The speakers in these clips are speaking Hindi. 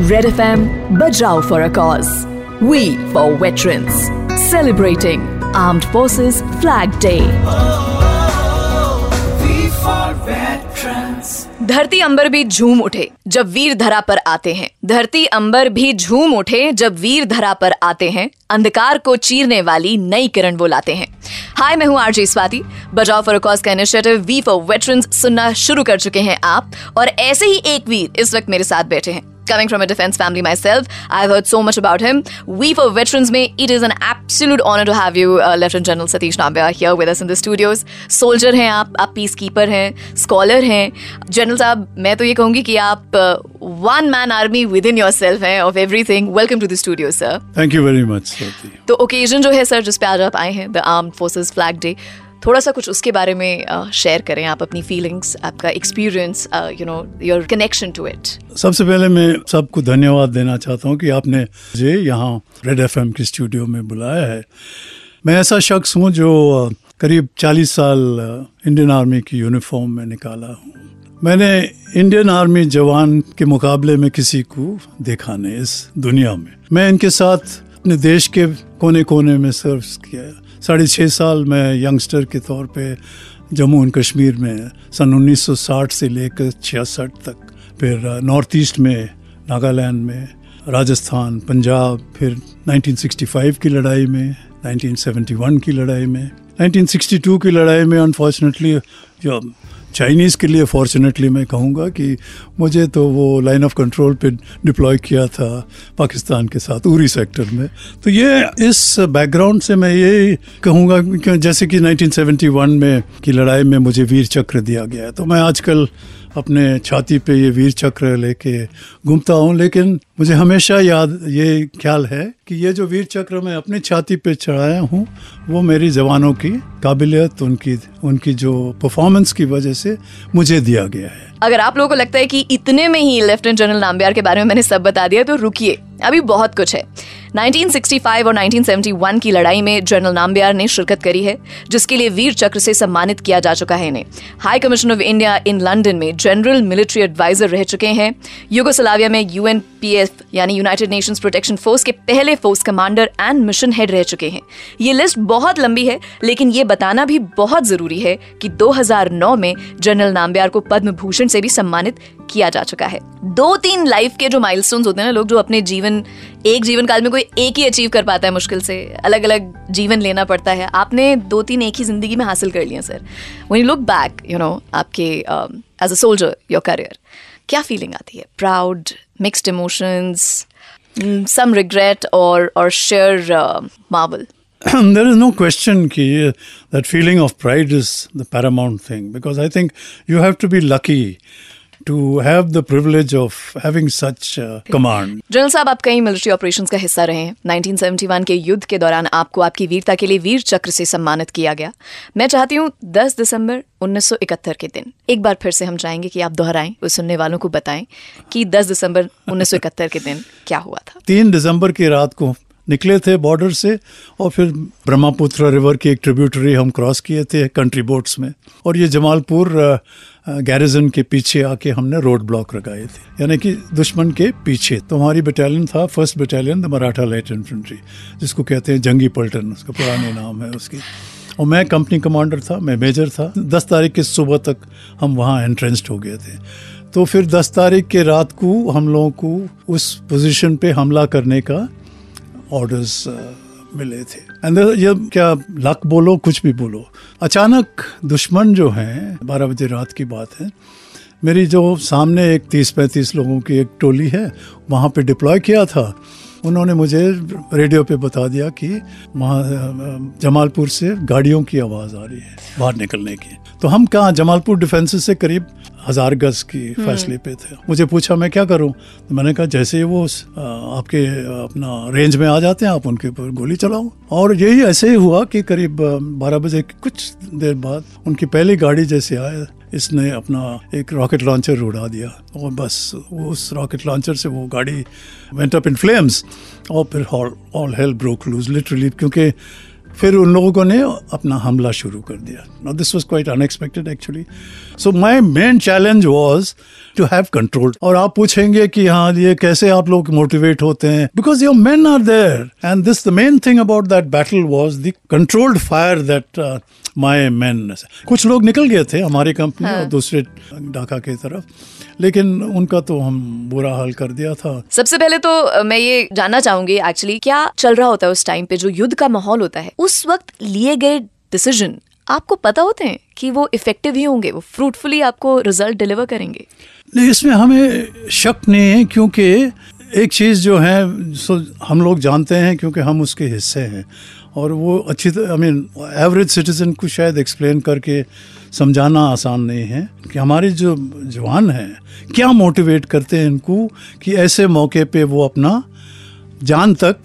Red FM Bajrao for a cause. We for veterans. Celebrating Armed Forces Flag Day. धरती अंबर भी झूम उठे जब वीर धरा पर आते हैं धरती अंबर भी झूम उठे जब वीर धरा पर आते हैं अंधकार को चीरने वाली नई किरण वो लाते हैं हाय, मैं हूँ आरजे स्वाति बजाओ फॉर कॉज का इनिशिएटिव वी फॉर वेटरन्स सुनना शुरू कर चुके हैं आप और ऐसे ही एक वीर इस वक्त मेरे साथ बैठे हैं Coming from a defense family myself, I've heard so much about him. We for Veterans May, it is an absolute honor to have you, uh, Lieutenant General Satish Nambia, here with us in the studios. Soldier हैं आप आप पीस कीपर हैं स्कॉलर हैं जनरल साहब मैं तो ये कहूँगी कि आप one man army with in yourself हैं of everything welcome to the studio sir thank you very much तो ओकेजन जो है सर जिस पे आज आप आए हैं the armed forces flag day थोड़ा सा कुछ उसके बारे में शेयर करें आप अपनी फीलिंग्स आपका experience you know your connection to it सबसे पहले मैं सबको धन्यवाद देना चाहता हूँ कि आपने मुझे यहाँ रेड एफएम के स्टूडियो में बुलाया है। मैं ऐसा शख्स हूँ जो करीब 40 साल इंडियन आर्मी की यूनिफॉर्म में निकाला हूँ। मैंने इंडियन आर्मी जवान के मुकाबले में किसी को देखा नहीं इस दुनिया में। मैं इनके साथ अपने देश के कोने कोने में सर्व किया। साढ़े छः साल मैं यंगस्टर के तौर पे जम्मू एंड कश्मीर में सन 1960 से लेकर छियासठ तक, फिर नॉर्थ ईस्ट में, नागालैंड में, राजस्थान, पंजाब, फिर 1965 की लड़ाई में 1971 की लड़ाई में 1962 की लड़ाई में अनफॉर्चुनेटली जो चाइनीज़ के लिए फॉर्चुनेटली मैं कहूँगा कि मुझे तो वो लाइन ऑफ़ कंट्रोल पे डिप्लॉय किया था पाकिस्तान के साथ, उरी सेक्टर में। तो ये इस बैकग्राउंड से मैं ये कहूँगा जैसे कि 1971 में की लड़ाई में मुझे वीर चक्र दिया गया है। तो मैं आजकल अपने छाती पे ये वीर चक्र लेके घूमता हूँ, लेकिन मुझे हमेशा याद ये ख्याल है कि ये जो वीर चक्र मैं अपनी छाती पे चढ़ाया हूँ, वो मेरी जवानों की काबिलियत, उनकी उनकी जो परफॉर्मेंस की वजह से मुझे दिया गया है। अगर आप लोगों को लगता है कि इतने में ही लेफ्टिनेंट जनरल नाम्बियार के बारे में मैंने सब बता दिया तो रुकिए। अभी बहुत कुछ है। 1965 और 1971 की लड़ाई में जनरल नाम्बियार ने शिरकत करी है, जिसके लिए वीर चक्र से सम्मानित किया जा चुका है इन्हें। High commission of India in London में जनरल मिलिट्री एडवाइजर रह चुके हैं। युगोसलाविया में यूएनपीएफ यानी यूनाइटेड नेशंस प्रोटेक्शन फोर्स के पहले force commander and mission head रह चुके हैं। ये लिस्ट बहुत लंबी है, लेकिन ये बताना भी बहुत ज़रूरी है कि 2009 में जनरल नाम्बियार को पद्म भूषण से भी सम्मानित किया जा चुका है। दो तीन लाइफ के जो माइलस्टोन्स होते हैं ना लोग, जो अपने जीवन एक जीवन काल में कोई एक ही अचीव कर पाता है मुश्किल से। अलग अलग जीवन लेना पड़ता है। आपने दो तीन एक ही ज़िंदगी में हासिल कर लिया sir when you look back you know आपके as a soldier your career क्या फीलिंग आती है? Proud mixed emotions some regret और और share Maval there is no question कि that feeling of pride is the paramount thing because I think you have to be lucky to have the privilege of having such uh, command. General साहब आप कई मिलिट्री ऑपरेशंस का हिस्सा रहे हैं 1971 के युद्ध के दौरान आपको आपकी वीरता के लिए वीर चक्र से सम्मानित किया गया मैं चाहती हूँ 10 दिसंबर 1971 के दिन। एक बार फिर से हम चाहेंगे कि आप दोहराएँ उस सुनने वालों को बताएँ कि 10 दिसंबर 1971 के दिन क्या हुआ था। तीन दिसंबर की रात को निकले थे बॉर्डर से और फिर ब्रह्मपुत्र रिवर की एक ट्रिब्यूटरी हम क्रॉस किए थे कंट्री बोट्स में। और ये जमालपुर गैरिजन के पीछे आके हमने रोड ब्लॉक लगाए थे। यानी कि दुश्मन के पीछे। तो हमारी बटालियन था first battalion the Maratha light infantry जिसको कहते हैं जंगी पल्टन उसका पुराने नाम है उसकी। और मैं कंपनी कमांडर था, मैं मेजर था। दस तारीख की सुबह तक हम वहाँ एंट्रेंस्ड हो गए थे। तो फिर दस तारीख के रात को हम लोगों को उस पोजीशन पे हमला करने का ऑर्डर्स मिले थे। एंड ये क्या लक बोलो, कुछ भी बोलो। अचानक दुश्मन जो हैं, बारह बजे रात की बात है, मेरी जो सामने एक तीस पैंतीस लोगों की एक टोली है वहाँ पे डिप्लॉय किया था उन्होंने मुझे रेडियो पे बता दिया कि वहाँ जमालपुर से गाड़ियों की आवाज़ आ रही है बाहर निकलने की। तो हम कहाँ जमालपुर डिफेंस से करीब हज़ार गज की हम्म। फैसले पे थे। मुझे पूछा मैं क्या करूँ? तो मैंने कहा जैसे ही वो आपके अपना रेंज में आ जाते हैं आप उनके ऊपर गोली चलाओ। और यही ऐसे ही हुआ कि करीब बारह बजे कुछ देर बाद उनकी पहली गाड़ी जैसे आए इसने अपना एक रॉकेट लॉन्चर उड़ा दिया। और बस उस रॉकेट लॉन्चर से वो गाड़ी वेंट अप इन फ्लेम्स और फिर all hell broke loose literally क्योंकि फिर उन लोगों ने अपना हमला शुरू कर दिया। No this was quite unexpected actually so my main challenge was to have control और आप पूछेंगे कि हाँ ये कैसे आप लोग मोटिवेट होते हैं? Because your men are there and this the main thing about that battle was the controlled fire that my man कुछ लोग निकल गए थे हमारी कंपनी हाँ. और दूसरे ढाका की तरफ़ लेकिन उनका तो हम बुरा हाल कर दिया था। सबसे पहले तो मैं ये जानना चाहूँगी एक्चुअली क्या चल रहा होता है उस टाइम पे जो युद्ध का माहौल होता है? उस वक्त लिए गए डिसीज़न आपको पता होते हैं कि वो इफ़ेक्टिव ही होंगे वो फ्रूटफुली आपको रिज़ल्ट डिलीवर करेंगे? नहीं इसमें हमें शक नहीं है क्योंकि एक चीज़ जो है सो हम लोग जानते हैं क्योंकि हम उसके हिस्से हैं। और वो अच्छी तरह आई मीन एवरेज सिटीजन को शायद एक्सप्लेन करके समझाना आसान नहीं है कि हमारे जो जवान हैं, क्या मोटिवेट करते हैं इनको कि ऐसे मौके पे वो अपना जान तक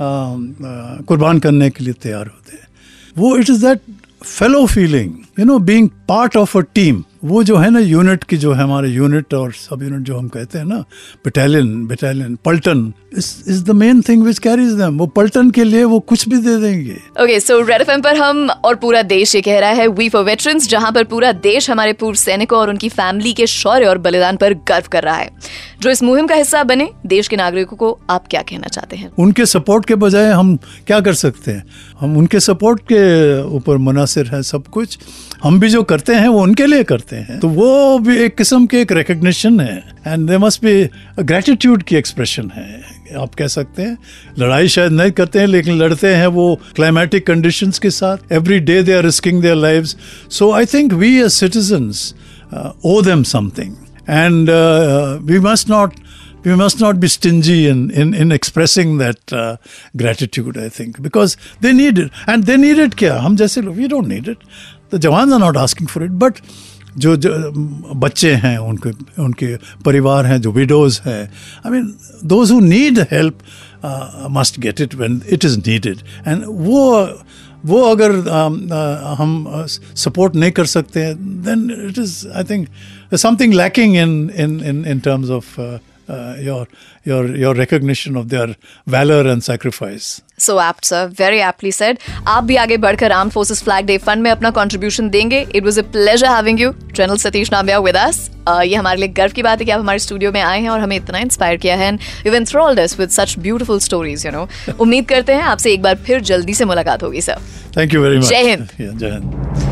कुर्बान करने के लिए तैयार होते हैं। वो it is that fellow feeling you know being part of a team वो जो है ना यूनिट की जो है हमारे यूनिट और सब यूनिट जो हम कहते हैं ना battalion battalion Paltan is the main thing which carries them वो पल्टन के लिए वो कुछ भी दे देंगे। ओके सो रेड एफएम पर हम और पूरा देश ये कह रहा है वी फॉर वेटरन्स जहाँ पर पूरा देश हमारे पूर्व सैनिकों और उनकी फैमिली के शौर्य और बलिदान पर गर्व कर रहा है। जो इस मुहिम का हिस्सा बने देश के नागरिकों को आप क्या कहना चाहते हैं? उनके सपोर्ट के बजाय हम क्या कर सकते हैं? हम उनके सपोर्ट के ऊपर मुनासिर है सब कुछ। हम भी जो करते हैं वो उनके लिए करते हैं। तो वो भी एक किस्म के एक रिकग्निशन है। And they must be gratitude की एक्सप्रेशन है। आप कह सकते हैं लड़ाई शायद नहीं करते हैं लेकिन लड़ते हैं वो क्लाइमेटिक कंडीशंस के साथ। Every day they are risking their lives so I think we as citizens owe them something and we must not we must not be stingy in, in, in expressing that uh, gratitude, I think, because they need it. And they need it kya? हम जैसे लोग, we don't need it. The Jawans are not asking for it but जो, जो बच्चे हैं उनके उनके परिवार हैं जो विडोज हैं I mean those who need help must get it when it is needed and वो वो अगर um, uh, हम सपोर्ट uh, नहीं कर सकते हैं then it is I think something lacking in in in in terms of uh, your your your recognition of their valor and sacrifice. So apt, sir. Very aptly said. आप भी आगे बढ़कर arm forces flag day fund में अपना कंट्रीब्यूशन देंगे. It was a pleasure having you general Satish Nambiar with us ये हमारे लिए गर्व की बात है कि आप हमारे स्टूडियो में आए हैं और हमें इतना इंस्पायर किया है. And you enthralled us with such beautiful stories you know उम्मीद करते हैं आपसे एक बार फिर जल्दी से मुलाकात होगी sir thank you very much Jai Hind. Jai Hind.